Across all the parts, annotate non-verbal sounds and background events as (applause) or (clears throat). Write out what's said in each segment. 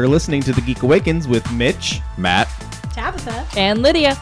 You're listening to The Geek Awakens with Mitch, Matt, Tabitha. And Lydia.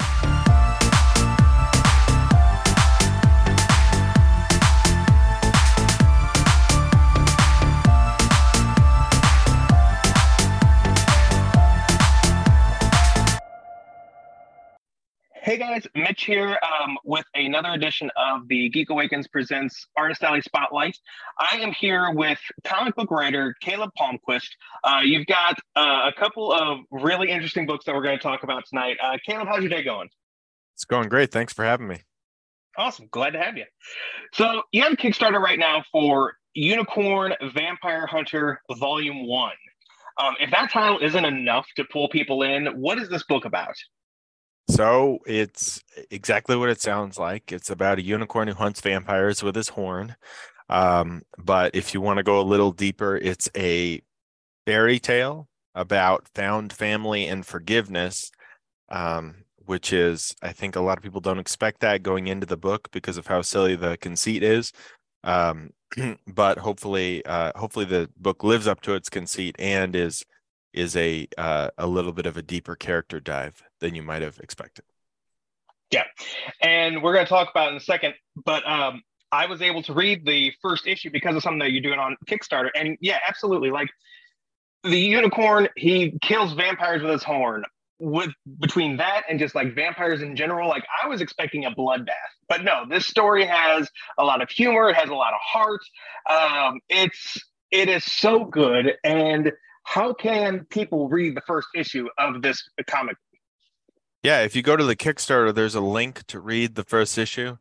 Hey guys, Mitch here um, with another edition of the Geek Awakens Presents Artist Alley Spotlight. I am here with comic book writer Caleb Palmquist. Uh, you've got uh, a couple of really interesting books that we're going to talk about tonight. Uh, Caleb, how's your day going? it's going great. Thanks for having me. Awesome, glad to have you. So you have a Kickstarter right now for Unicorn Vampire Hunter Volume One. Um, if that title isn't enough to pull people in, what is this book about? So it's exactly what it sounds like. It's about a unicorn who hunts vampires with his horn. Um, but if you want to go a little deeper, it's a fairy tale about found family and forgiveness, um, which is, I think, a lot of people don't expect that going into the book because of how silly the conceit is. Um, (clears throat) but hopefully, uh, hopefully the book lives up to its conceit and is is a uh, a little bit of a deeper character dive than you might have expected. Yeah, and we're going to talk about in a second. But um, I was able to read the first issue because of something that you're doing on Kickstarter, and yeah, absolutely. Like the unicorn, he kills vampires with his horn. With between that and just like vampires in general, like I was expecting a bloodbath, but no. This story has a lot of humor. It has a lot of heart. Um, it's it is so good. And how can people read the first issue of this comic Yeah, if you go to the Kickstarter, there's a link to read the first issue,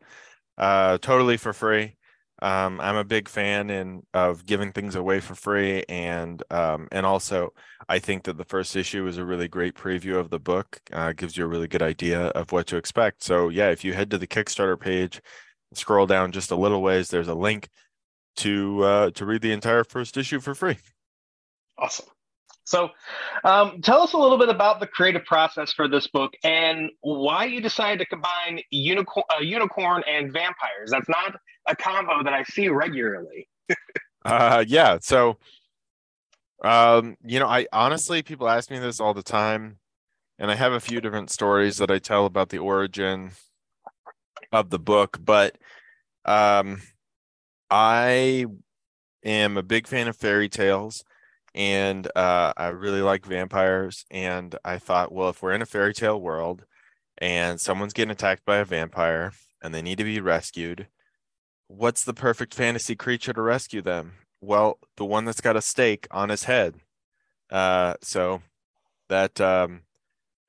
uh, totally for free. Um, I'm a big fan in of giving things away for free, and um, and also I think that the first issue is a really great preview of the book. Uh, gives you a really good idea of what to expect. So yeah, if you head to the Kickstarter page, scroll down just a little ways, there's a link to uh, to read the entire first issue for free. Awesome. So, um, tell us a little bit about the creative process for this book and why you decided to combine unicorn, uh, unicorn and vampires. That's not a combo that I see regularly. (laughs) Uh, yeah. So, um, you know, I honestly, people ask me this all the time, and I have a few different stories that I tell about the origin of the book, but um, I am a big fan of fairy tales and uh, I really like vampires. And I thought, well, if we're in a fairy tale world and someone's getting attacked by a vampire and they need to be rescued, what's the perfect fantasy creature to rescue them? Well, the one that's got a stake on his head. Uh, so that um,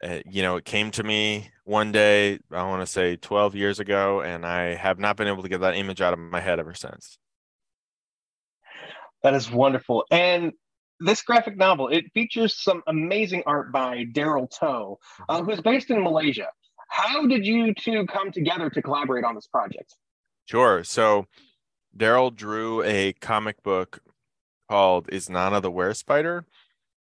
uh, you know, it came to me one day. I want to say 12 years ago, and I have not been able to get that image out of my head ever since. That is wonderful. And this graphic novel it features some amazing art by Daryl Toh, uh, who's based in Malaysia. How did you two come together to collaborate on this project? Sure. So Daryl drew a comic book called Is'nana the Were Spider,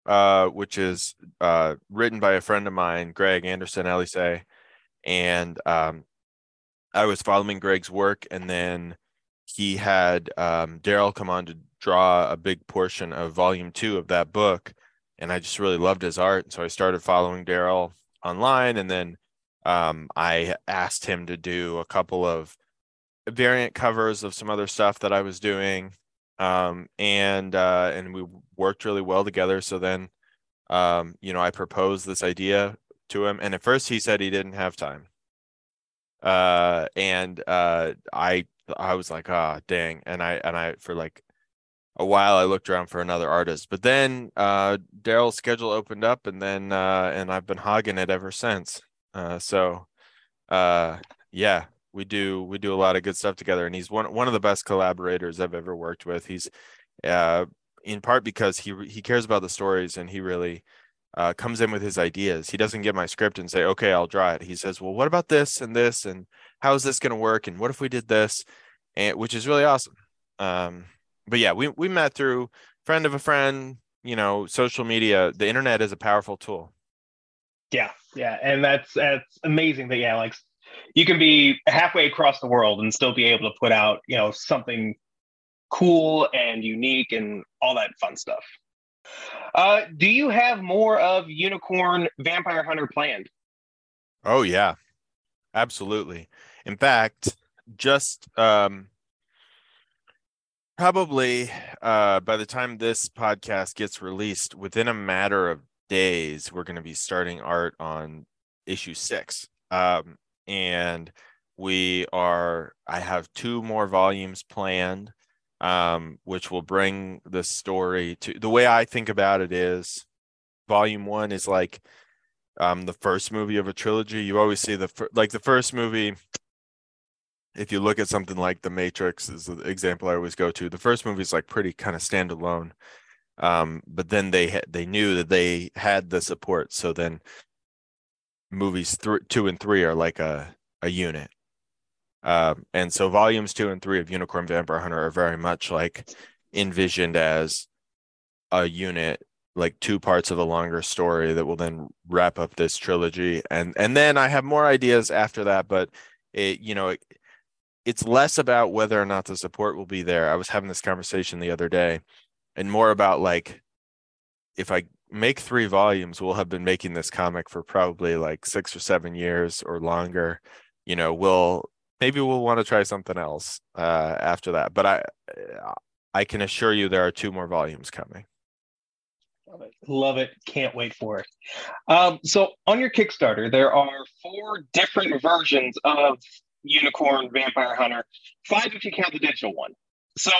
uh, which is uh, written by a friend of mine, Greg Anderson Elysée. And um, I was following Greg's work, and then he had um, Daryl come on to draw a big portion of volume two of that book. And I just really loved his art. And so I started following Daryl online. And then um, I asked him to do a couple of variant covers of some other stuff that I was doing. Um, and uh, and we worked really well together. So then, um, you know, I proposed this idea to him, and at first he said he didn't have time. Uh, and uh, I I was like, ah, oh, dang, and I and I for like a while I looked around for another artist, but then uh, Daryl's schedule opened up, and then uh, and I've been hogging it ever since. Uh, so, uh, yeah, we do we do a lot of good stuff together, and he's one one of the best collaborators I've ever worked with. He's uh, in part because he he cares about the stories, and he really uh, comes in with his ideas. He doesn't get my script and say, "Okay, I'll draw it." He says, "Well, what about this and this, and how is this going to work, and what if we did this?" And which is really awesome. Um, but yeah, we we met through friend of a friend, you know, social media. The internet is a powerful tool. Yeah, yeah, and that's that's amazing that yeah, like you can be halfway across the world and still be able to put out you know something cool and unique and all that fun stuff. Uh, do you have more of Unicorn Vampire Hunter planned? Oh yeah, absolutely. In fact, just um, probably uh, by the time this podcast gets released, within a matter of days, we're going to be starting art on issue six. Um, and we are, I have two more volumes planned, um, which will bring the story to the way I think about it is volume one is like um, the first movie of a trilogy. You always see the, fir- like the first movie if you look at something like The Matrix is the example I always go to. The first movie is like pretty kind of standalone, um, but then they ha- they knew that they had the support. So then movies th- two and three are like a a unit, um, and so volumes two and three of Unicorn Vampire Hunter are very much like envisioned as a unit like two parts of a longer story that will then wrap up this trilogy and and then i have more ideas after that but it you know it, it's less about whether or not the support will be there. I was having this conversation the other day and more about like if I make three volumes, we'll have been making this comic for probably like six or seven years or longer. You know, we'll maybe we'll want to try something else uh, after that. But I I can assure you there are two more volumes coming. Love it. Love it. Can't wait for it. Um, so on your Kickstarter, there are four different versions of Unicorn, Vampire Hunter, five if you count the digital one. So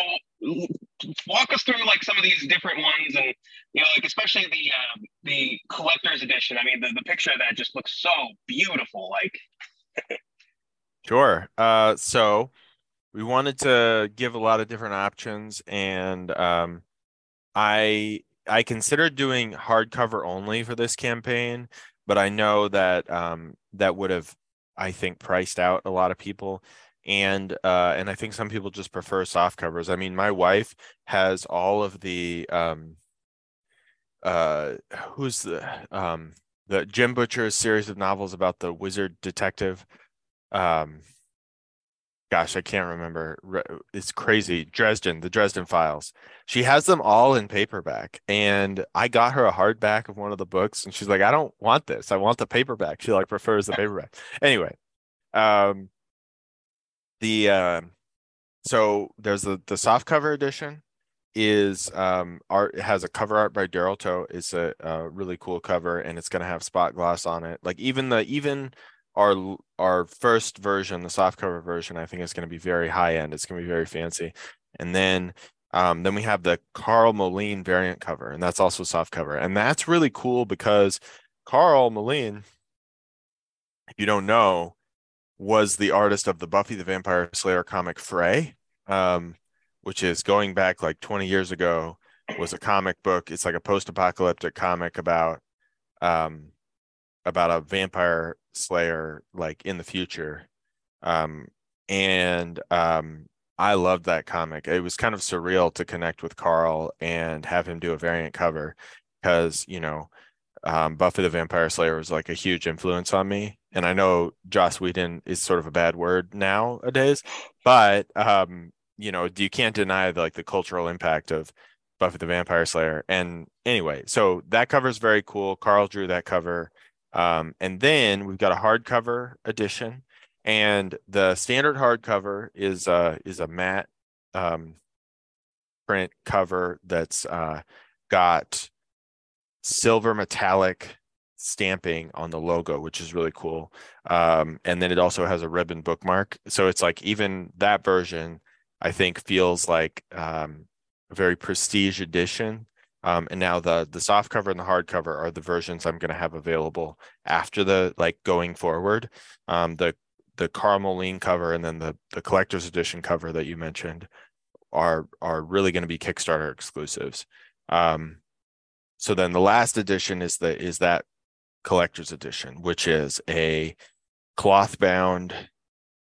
walk us through like some of these different ones, and you know, like especially the uh, the collector's edition. I mean, the, the picture of that just looks so beautiful. Like, (laughs) sure. Uh, so we wanted to give a lot of different options, and um, I I considered doing hardcover only for this campaign, but I know that um, that would have I think priced out a lot of people and uh and I think some people just prefer soft covers. I mean, my wife has all of the um uh who's the um the Jim Butcher's series of novels about the wizard detective. Um gosh, I can't remember. It's crazy. Dresden, the Dresden Files. She has them all in paperback, and I got her a hardback of one of the books, and she's like, "I don't want this. I want the paperback." She like prefers the paperback. Anyway, um, the uh, so there's the the soft cover edition is um art has a cover art by Daryl Toh. It's a, a really cool cover, and it's gonna have spot gloss on it. Like even the even our our first version, the soft cover version, I think is going to be very high end. It's going to be very fancy. And then um, then we have the Karl Moline variant cover, and that's also soft cover. And that's really cool because Karl Moline, if you don't know, was the artist of the Buffy the Vampire Slayer comic Fray, um, which is going back like 20 years ago, was a comic book. It's like a post-apocalyptic comic about um, about a vampire slayer like in the future um and um i loved that comic it was kind of surreal to connect with karl and have him do a variant cover because you know um, buffy the vampire slayer was like a huge influence on me. And i know joss whedon is sort of a bad word nowadays but um you know you can't deny the, like the cultural impact of buffy the vampire slayer. And anyway so that cover is very cool. Karl drew that cover. Um, and then we've got a hardcover edition, and the standard hardcover is uh, is a matte um, print cover that's uh, got silver metallic stamping on the logo, which is really cool. Um, and then it also has a ribbon bookmark, so it's like even that version, I think, feels like um, a very prestige edition um, and now the the soft cover and the hard cover are the versions I'm going to have available after the like going forward. Um, the the Karl Moline cover and then the the collector's edition cover that you mentioned are are really going to be Kickstarter exclusives. Um, so then the last edition is the is that collector's edition, which is a cloth bound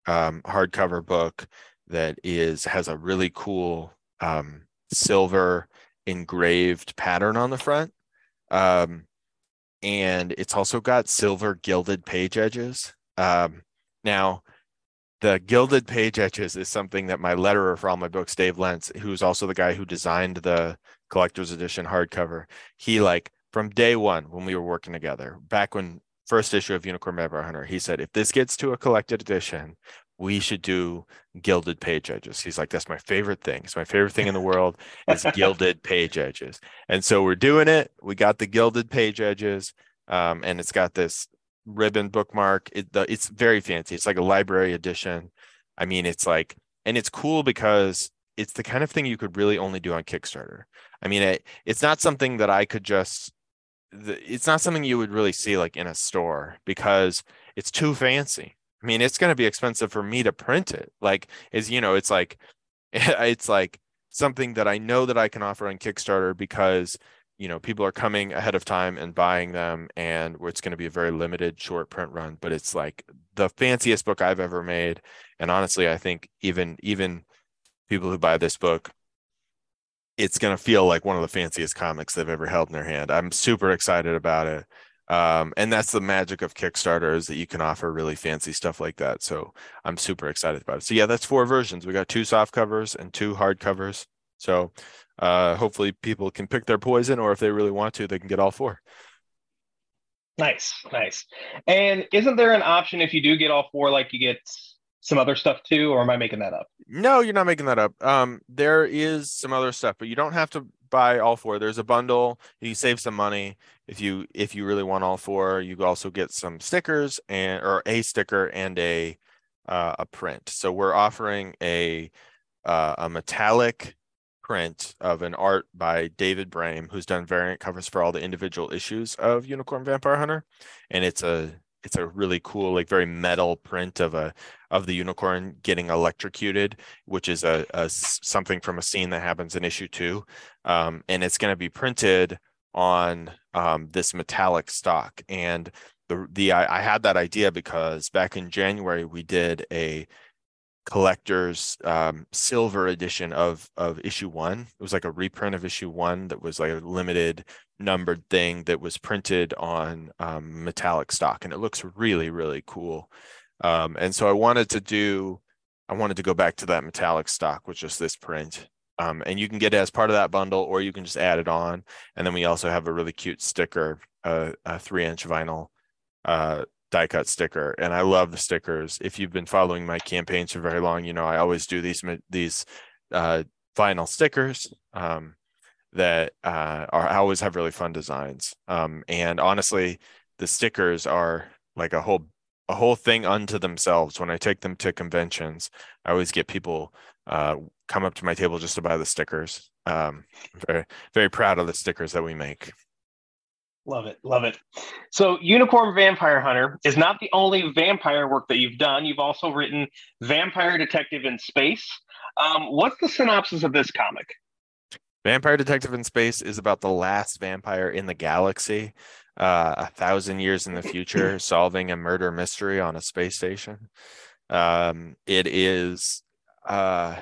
um, hardcover book that is has a really cool um, silver engraved pattern on the front. Um, and it's also got silver gilded page edges. Um, now, the gilded page edges is something that my letterer for all my books, Dave Lentz, who's also the guy who designed the collector's edition hardcover. He like from day one when we were working together, back when first issue of Unicorn Vampire Hunter, he said, if this gets to a collected edition, we should do gilded page edges. He's like, that's my favorite thing. It's my favorite thing in the world is (laughs) gilded page edges. And so we're doing it. We got the gilded page edges, um, and it's got this ribbon bookmark. It, the, it's very fancy. It's like a library edition. I mean, it's like, and it's cool because it's the kind of thing you could really only do on Kickstarter. I mean, it, it's not something that I could just it's not something you would really see like in a store because it's too fancy. I mean, it's going to be expensive for me to print it. Like, is you know, it's like, (laughs) it's like something that I know that I can offer on Kickstarter because you know people are coming ahead of time and buying them, and it's going to be a very limited short print run. But it's like the fanciest book I've ever made, and honestly, I think even even people who buy this book it's going to feel like one of the fanciest comics they've ever held in their hand. I'm super excited about it. Um, and that's the magic of Kickstarter is that you can offer really fancy stuff like that. So I'm super excited about it. So yeah, that's four versions. We got two soft covers and two hard covers. So uh, hopefully people can pick their poison, or if they really want to, they can get all four. Nice, nice. And isn't there an option if you do get all four, like you get some other stuff too, or am I making that up? No, you're not making that up. Um, there is some other stuff, but you don't have to buy all four. There's a bundle. You save some money if you if you really want all four. You also get some stickers and or a sticker and a uh, a print. So we're offering a uh, a metallic print of an art by David Brame, who's done variant covers for all the individual issues of Unicorn Vampire Hunter, and it's a it's a really cool like very metal print of a of the unicorn getting electrocuted which is a, a something from a scene that happens in issue two. Um, and it's going to be printed on um, this metallic stock. And the the I, I had that idea because back in january we did a collector's um, silver edition of of issue one. It was like a reprint of issue one that was like a limited numbered thing that was printed on um, metallic stock, and it looks really really cool. Um, and so I wanted to do, I wanted to go back to that metallic stock with just this print. Um, and you can get it as part of that bundle, or you can just add it on. And then we also have a really cute sticker, uh, a three inch vinyl uh, die cut sticker and i love the stickers. If you've been following my campaigns for very long you know i always do these these uh, vinyl stickers um, that uh, are I always have really fun designs. Um, and honestly the stickers are like a whole a whole thing unto themselves. When i take them to conventions i always get people uh, come up to my table just to buy the stickers. Um, very very proud of the stickers that we make Love it. Love it. So, Unicorn Vampire Hunter is not the only vampire work that you've done. You've also written Vampire Detective in Space. Um, what's the synopsis of this comic? Vampire Detective in Space is about the last vampire in the galaxy, uh, a thousand years in the future, (laughs) solving a murder mystery on a space station. Um, it is. Uh,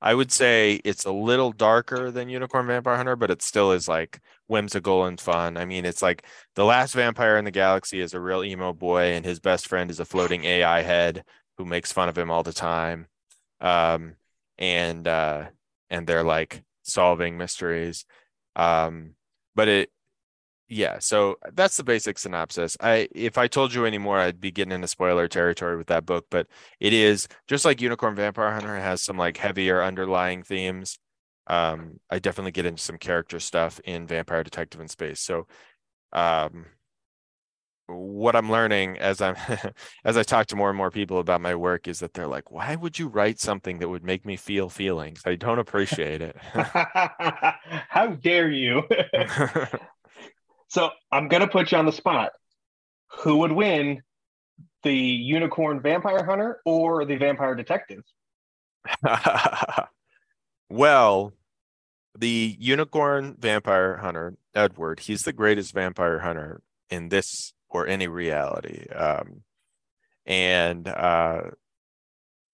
I would say it's a little darker than Unicorn Vampire Hunter, but it still is like whimsical and fun. I mean, it's like the last vampire in the galaxy is a real emo boy, and his best friend is a floating AI head who makes fun of him all the time. Um, and uh, and they're like solving mysteries. Um, but it yeah so that's the basic synopsis i if i told you any more i'd be getting into spoiler territory with that book but it is just like unicorn vampire hunter has some like heavier underlying themes um i definitely get into some character stuff in vampire detective in space so um what i'm learning as i'm (laughs) as i talk to more and more people about my work is that they're like why would you write something that would make me feel feelings i don't appreciate it (laughs) how dare you (laughs) So I'm gonna put you on the spot. Who would win, the unicorn vampire hunter or the vampire detective? Well, the unicorn vampire hunter, Edward, he's the greatest vampire hunter in this or any reality. Um, and uh,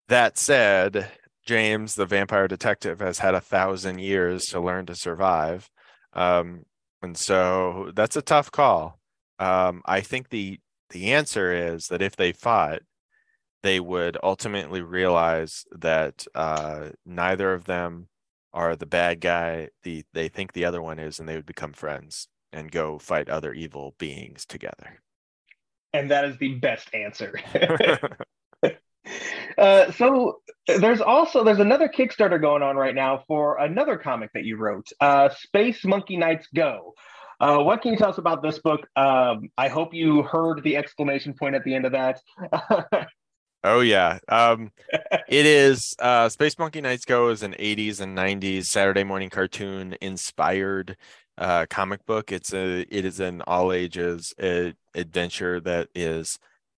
that said, James, the vampire detective, has had a thousand years to learn to survive. Um, and so that's a tough call. Um, I think the the answer is that if they fought, they would ultimately realize that uh, neither of them are the bad guy the they think the other one is and they would become friends and go fight other evil beings together and that is the best answer (laughs) (laughs) uh, so there's also there's another kickstarter going on right now for another comic that you wrote uh, space monkey knights go uh, what can you tell us about this book? Um, I hope you heard the exclamation point at the end of that. (laughs) oh yeah, um, it is. Uh, Space Monkey Knights Go is an '80s and '90s Saturday morning cartoon inspired uh, comic book. It's a it is an all ages adventure that is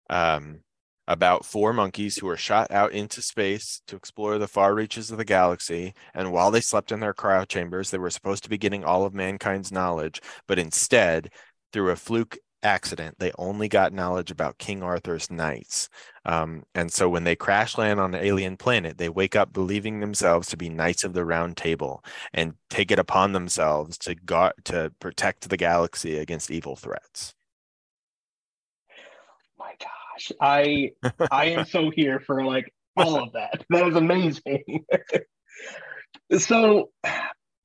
um, about four monkeys who are shot out into space to explore the far reaches of the galaxy. And while they slept in their cryo chambers, they were supposed to be getting all of mankind's knowledge, but instead, through a fluke accident, they only got knowledge about King Arthur's knights. Um, and so when they crash land on an alien planet, they wake up believing themselves to be knights of the round table and take it upon themselves to guard, to protect the galaxy against evil threats. My gosh, I I am so (laughs) here for like all of that. That is amazing. (laughs) so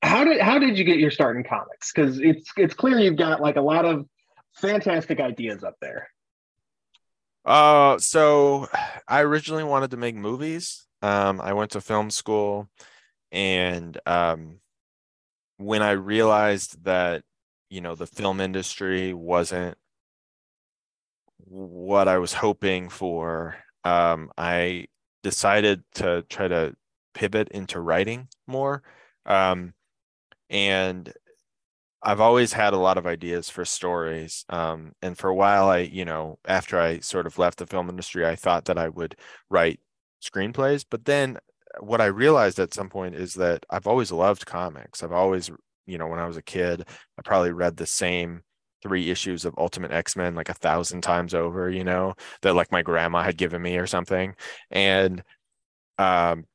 how did how did you get your start in comics? Because it's it's clear you've got like a lot of fantastic ideas up there. Uh so I originally wanted to make movies. Um I went to film school and um when I realized that you know the film industry wasn't what I was hoping for, um, I decided to try to pivot into writing more. Um, and I've always had a lot of ideas for stories. Um, and for a while, I, you know, after I sort of left the film industry, I thought that I would write screenplays. But then what I realized at some point is that I've always loved comics. I've always, you know, when I was a kid, I probably read the same three issues of Ultimate X Men like a thousand times over, you know, that like my grandma had given me or something. And um,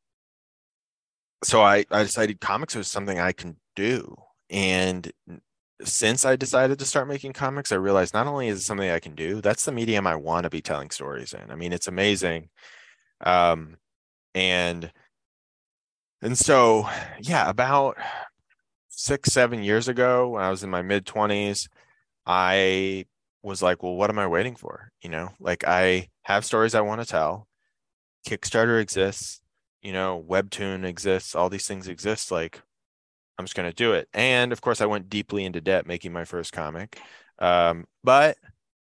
so I, I decided comics was something I can do. And since I decided to start making comics, I realized not only is it something I can do, that's the medium I want to be telling stories in. I mean, it's amazing. Um, and and so yeah, about six, seven years ago, when I was in my mid 20s, I was like, well, what am I waiting for? You know, like I have stories I want to tell. Kickstarter exists, you know, Webtoon exists, all these things exist. Like, I'm just going to do it. And of course, I went deeply into debt making my first comic. Um, but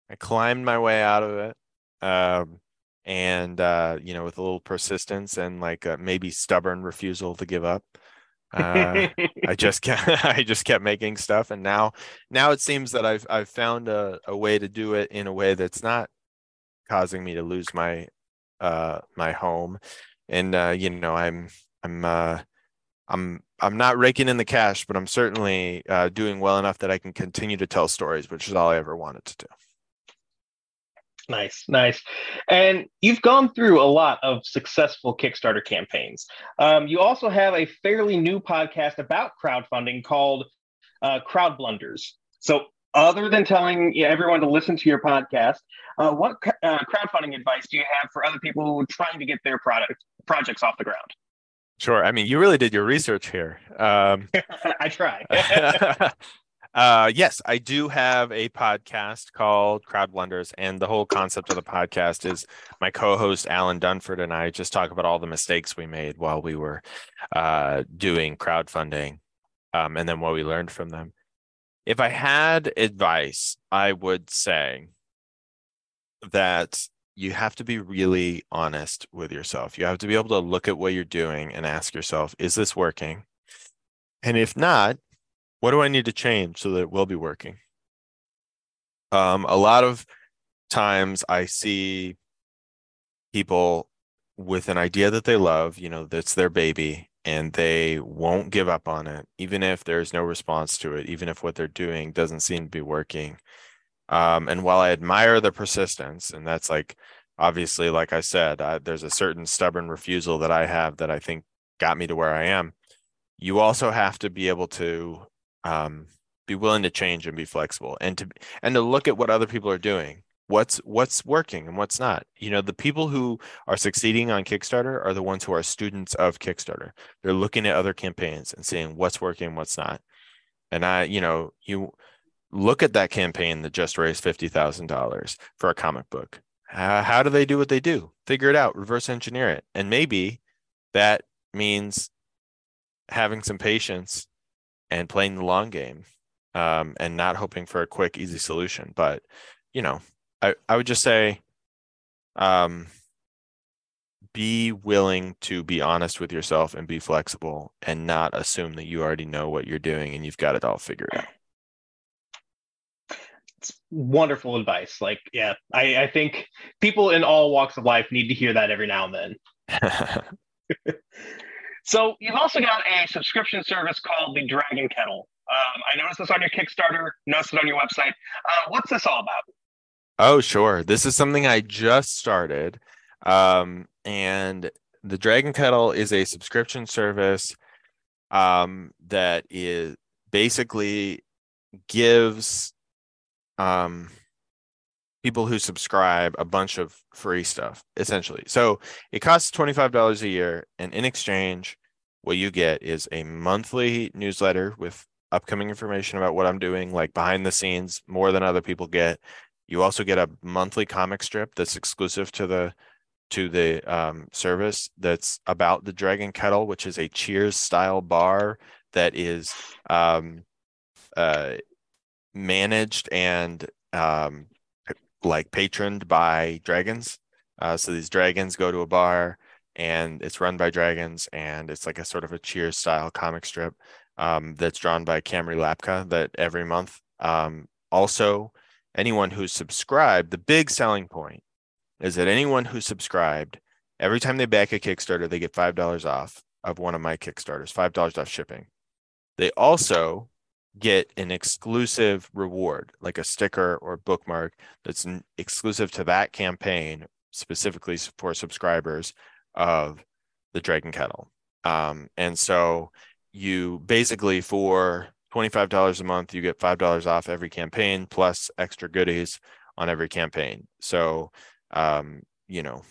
I climbed my way out of it. Um, and, uh, you know, with a little persistence and like maybe stubborn refusal to give up, uh, I (laughs) just kept (laughs) I just kept making stuff, and now now it seems that I've I've found a, a way to do it in a way that's not causing me to lose my uh my home, and uh, you know I'm I'm uh, I'm I'm not raking in the cash, but I'm certainly uh, doing well enough that I can continue to tell stories, which is all I ever wanted to do. Nice, nice. And you've gone through a lot of successful Kickstarter campaigns. Um, you also have a fairly new podcast about crowdfunding called uh, Crowd Blunders. So, other than telling everyone to listen to your podcast, uh, what uh, crowdfunding advice do you have for other people who are trying to get their product projects off the ground? Sure. I mean, you really did your research here. Um, (laughs) I try. (laughs) (laughs) Uh, yes, I do have a podcast called Crowd Blunders, and the whole concept of the podcast is my co-host Alan Dunford and I just talk about all the mistakes we made while we were uh, doing crowdfunding, um, and then what we learned from them. If I had advice, I would say that you have to be really honest with yourself. You have to be able to look at what you're doing and ask yourself, is this working? And if not, what do I need to change so that it will be working? Um, a lot of times I see people with an idea that they love, you know, that's their baby, and they won't give up on it, even if there's no response to it, even if what they're doing doesn't seem to be working. Um, and while I admire the persistence, and that's like, obviously, like I said, I, there's a certain stubborn refusal that I have that I think got me to where I am. You also have to be able to um, be willing to change and be flexible and to and to look at what other people are doing. What's what's working and what's not. You know the people who are succeeding on kickstarter are the ones who are students of kickstarter. They're looking at other campaigns and seeing what's working what's not. And i you know you look at that campaign that just raised $50000 for a comic book. How, how do they do what they do? Figure it out reverse engineer it. And maybe that means having some patience and playing the long game um, and not hoping for a quick easy solution. But you know I, I would just say um, be willing to be honest with yourself and be flexible and not assume that you already know what you're doing and you've got it all figured out. Wonderful advice. Like, yeah, I, I think people in all walks of life need to hear that every now and then. (laughs) so you've also got a subscription service called the Dragon Kettle. Um, I noticed this on your Kickstarter, noticed it on your website. Uh, what's this all about? Oh, sure. This is something I just started. Um, and the Dragon Kettle is a subscription service um, that is basically gives um, people who subscribe a bunch of free stuff, essentially. So it costs $25 a year. And in exchange, what you get is a monthly newsletter with upcoming information about what I'm doing, like behind the scenes, more than other people get you also get a monthly comic strip that's exclusive to the to the um, service that's about the Dragon Kettle, which is a Cheers style bar that is um, uh, managed and um, like patroned by dragons. Uh, so these dragons go to a bar and it's run by dragons and it's like a sort of a Cheers style comic strip um, that's drawn by Camry Lapka that every month. Um, also, anyone who's subscribed, the big selling point is that anyone who subscribed, every time they back a Kickstarter, they get $5 off of one of my Kickstarters, $5 off shipping. They also get an exclusive reward, like a sticker or bookmark that's exclusive to that campaign, specifically for subscribers of the Dragon Kettle. Um, and so you basically, for $25 a month, you get $5 off every campaign plus extra goodies on every campaign. So, um, you know,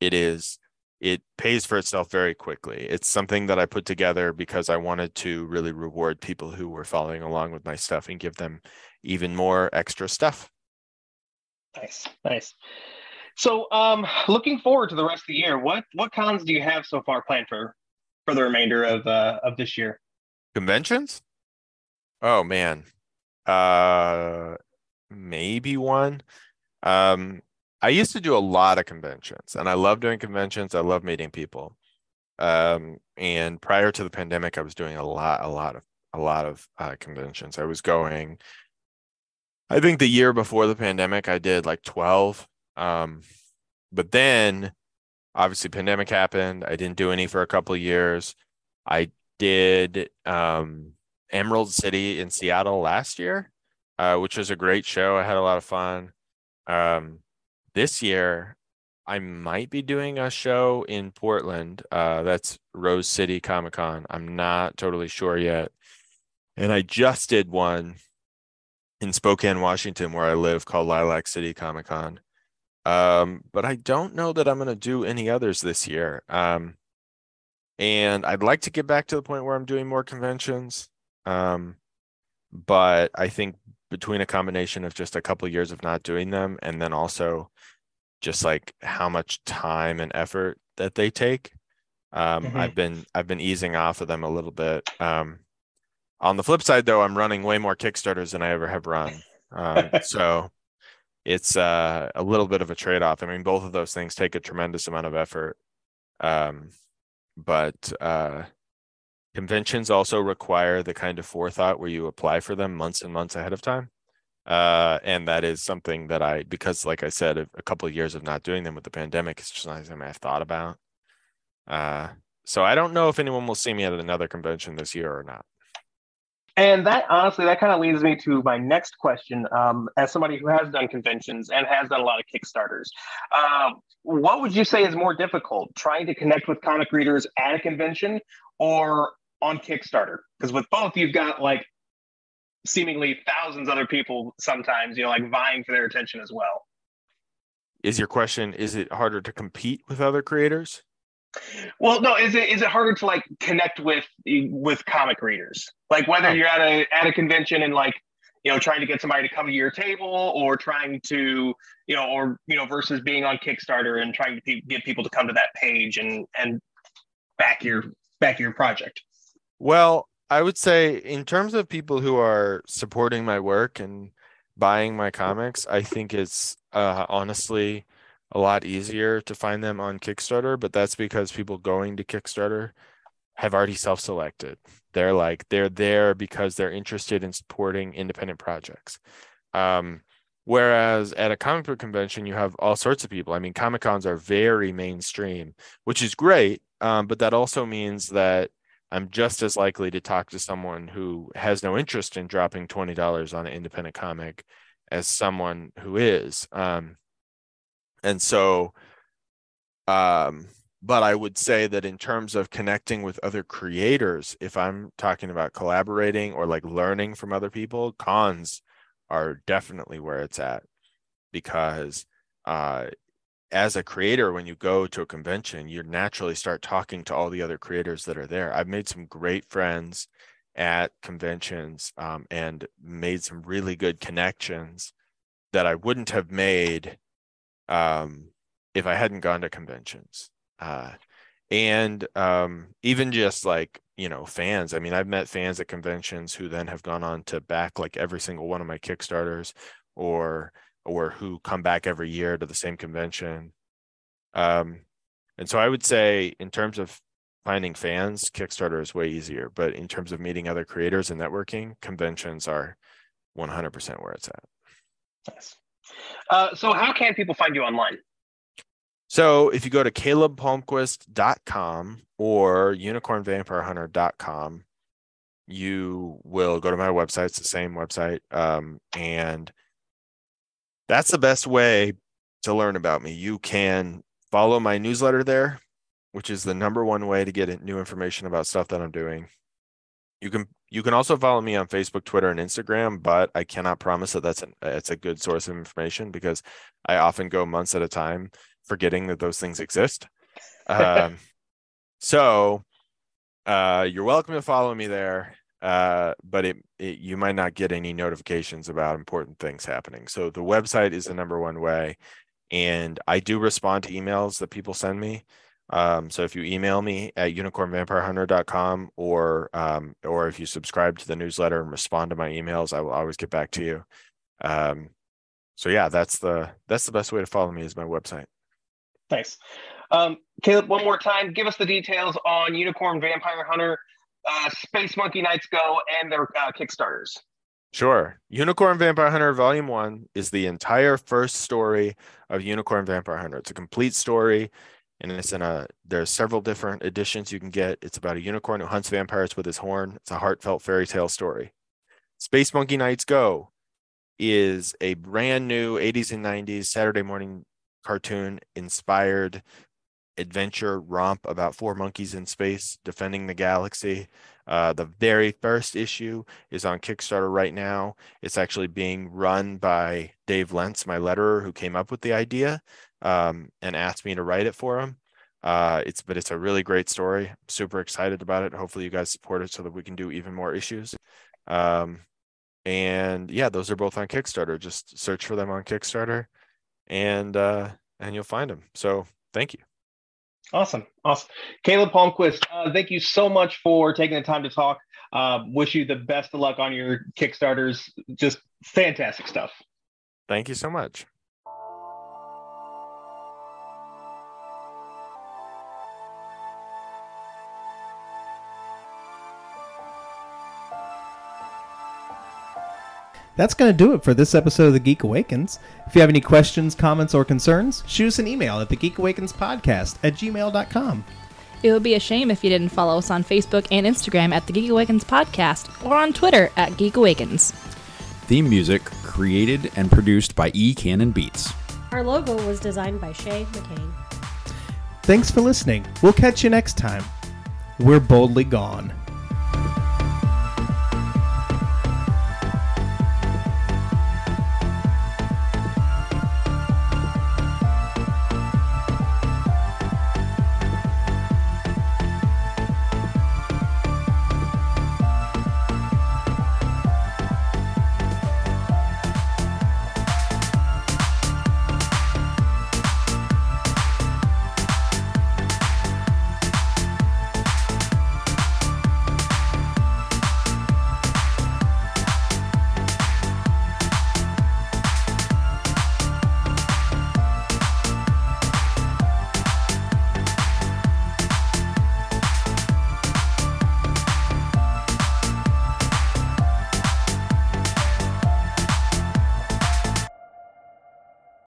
it is, it pays for itself very quickly. It's something that I put together because I wanted to really reward people who were following along with my stuff and give them even more extra stuff. Nice, nice. So, um, looking forward to the rest of the year, what what cons do you have so far planned for for the remainder of uh, of this year? Conventions? Oh man. Uh maybe one. Um I used to do a lot of conventions and I love doing conventions. I love meeting people. Um and prior to the pandemic I was doing a lot a lot of a lot of uh, conventions. I was going I think the year before the pandemic I did like 12. Um but then obviously pandemic happened. I didn't do any for a couple of years. I did um Emerald City in Seattle last year, uh, which was a great show. I had a lot of fun. Um, this year, I might be doing a show in Portland. Uh, that's Rose City Comic Con. I'm not totally sure yet. And I just did one in Spokane, Washington, where I live, called Lilac City Comic Con. Um, but I don't know that I'm going to do any others this year. Um, and I'd like to get back to the point where I'm doing more conventions. Um, but I think between a combination of just a couple of years of not doing them and then also just like how much time and effort that they take, um, mm-hmm. I've been I've been easing off of them a little bit. Um, on the flip side, though, I'm running way more Kickstarters than I ever have run. Um, (laughs) so it's uh, a little bit of a trade off. I mean, both of those things take a tremendous amount of effort. Um, but uh, Conventions also require the kind of forethought where you apply for them months and months ahead of time. Uh, and that is something that I, because like I said, a, a couple of years of not doing them with the pandemic, it's just not something I've thought about. Uh, so I don't know if anyone will see me at another convention this year or not. And that honestly, that kind of leads me to my next question. Um, as somebody who has done conventions and has done a lot of Kickstarters, um, what would you say is more difficult, trying to connect with comic readers at a convention or on Kickstarter because with both you've got like seemingly thousands other people sometimes you know like vying for their attention as well. is your question is it harder to compete with other creators? Well, no, is it is it harder to like connect with with comic readers? Like whether Oh. you're at a at a convention and like you know trying to get somebody to come to your table or trying to you know or you know versus being on Kickstarter and trying to pe- get people to come to that page and and back your back your project. Well, I would say in terms of people who are supporting my work and buying my comics, I think it's uh, honestly a lot easier to find them on Kickstarter, but that's because people going to Kickstarter have already self-selected. They're like they're there because they're interested in supporting independent projects. Um, whereas at a comic book convention, you have all sorts of people. I mean, Comic Cons are very mainstream, which is great, um, but that also means that I'm just as likely to talk to someone who has no interest in dropping twenty dollars on an independent comic as someone who is. Um, and so, um, but I would say that in terms of connecting with other creators, if I'm talking about collaborating or like learning from other people, cons are definitely where it's at because uh, as a creator, when you go to a convention, you naturally start talking to all the other creators that are there. I've made some great friends at conventions um, and made some really good connections that I wouldn't have made um, if I hadn't gone to conventions. Uh, and um, even just like, you know, fans. I mean, I've met fans at conventions who then have gone on to back like every single one of my Kickstarters or or who come back every year to the same convention. Um, and so I would say, in terms of finding fans, Kickstarter is way easier. But in terms of meeting other creators and networking, conventions are 100% where it's at. Nice. Uh, so how can people find you online? So if you go to calebpalmquist.com or unicornvampirehunter.com, you will go to my website. It's the same website. Um, and that's the best way to learn about me. You can follow my newsletter there, which is the number one way to get new information about stuff that I'm doing. You can you can also follow me on Facebook, Twitter, and Instagram, but I cannot promise that that's an, it's a good source of information because I often go months at a time forgetting that those things exist. (laughs) Um, so uh, you're welcome to follow me there, uh, but it, it you might not get any notifications about important things happening. So the website is the number one way, and I do respond to emails that people send me. Um, so if you email me at unicornvampirehunter.com or um, or if you subscribe to the newsletter and respond to my emails, I will always get back to you. Um, so yeah, that's the that's the best way to follow me is my website. Thanks, Um, Caleb, one more time, give us the details on Unicorn Vampire Hunter, uh, Space Monkey Knights Go, and their uh, Kickstarters. Sure. Unicorn Vampire Hunter Volume 1 is the entire first story of Unicorn Vampire Hunter. It's a complete story and it's in a there's several different editions you can get. It's about a unicorn who hunts vampires with his horn. It's a heartfelt fairy tale story. Space Monkey Knights Go is a brand new 80s and 90s Saturday morning cartoon inspired adventure romp about four monkeys in space defending the galaxy. Uh, the very first issue is on Kickstarter right now. It's actually being run by Dave Lentz, my letterer, who came up with the idea um, and asked me to write it for him. Uh, it's but it's a really great story. I'm super excited about it. Hopefully, you guys support it so that we can do even more issues. Um, and yeah, those are both on Kickstarter. Just search for them on Kickstarter, and uh, and you'll find them. So thank you. Awesome. Awesome. Caleb Palmquist, uh, thank you so much for taking the time to talk. Uh, wish you the best of luck on your Kickstarters. Just fantastic stuff. Thank you so much. That's going to do it for this episode of The Geek Awakens. If you have any questions, comments, or concerns, shoot us an email at thegeekawakenspodcast at gmail.com. It would be a shame if you didn't follow us on Facebook and Instagram at the Geek Awakens Podcast or on Twitter at Geek Awakens. Theme music created and produced by E. Cannon Beats. Our logo was designed by Shay McCain. Thanks for listening. We'll catch you next time. We're boldly gone.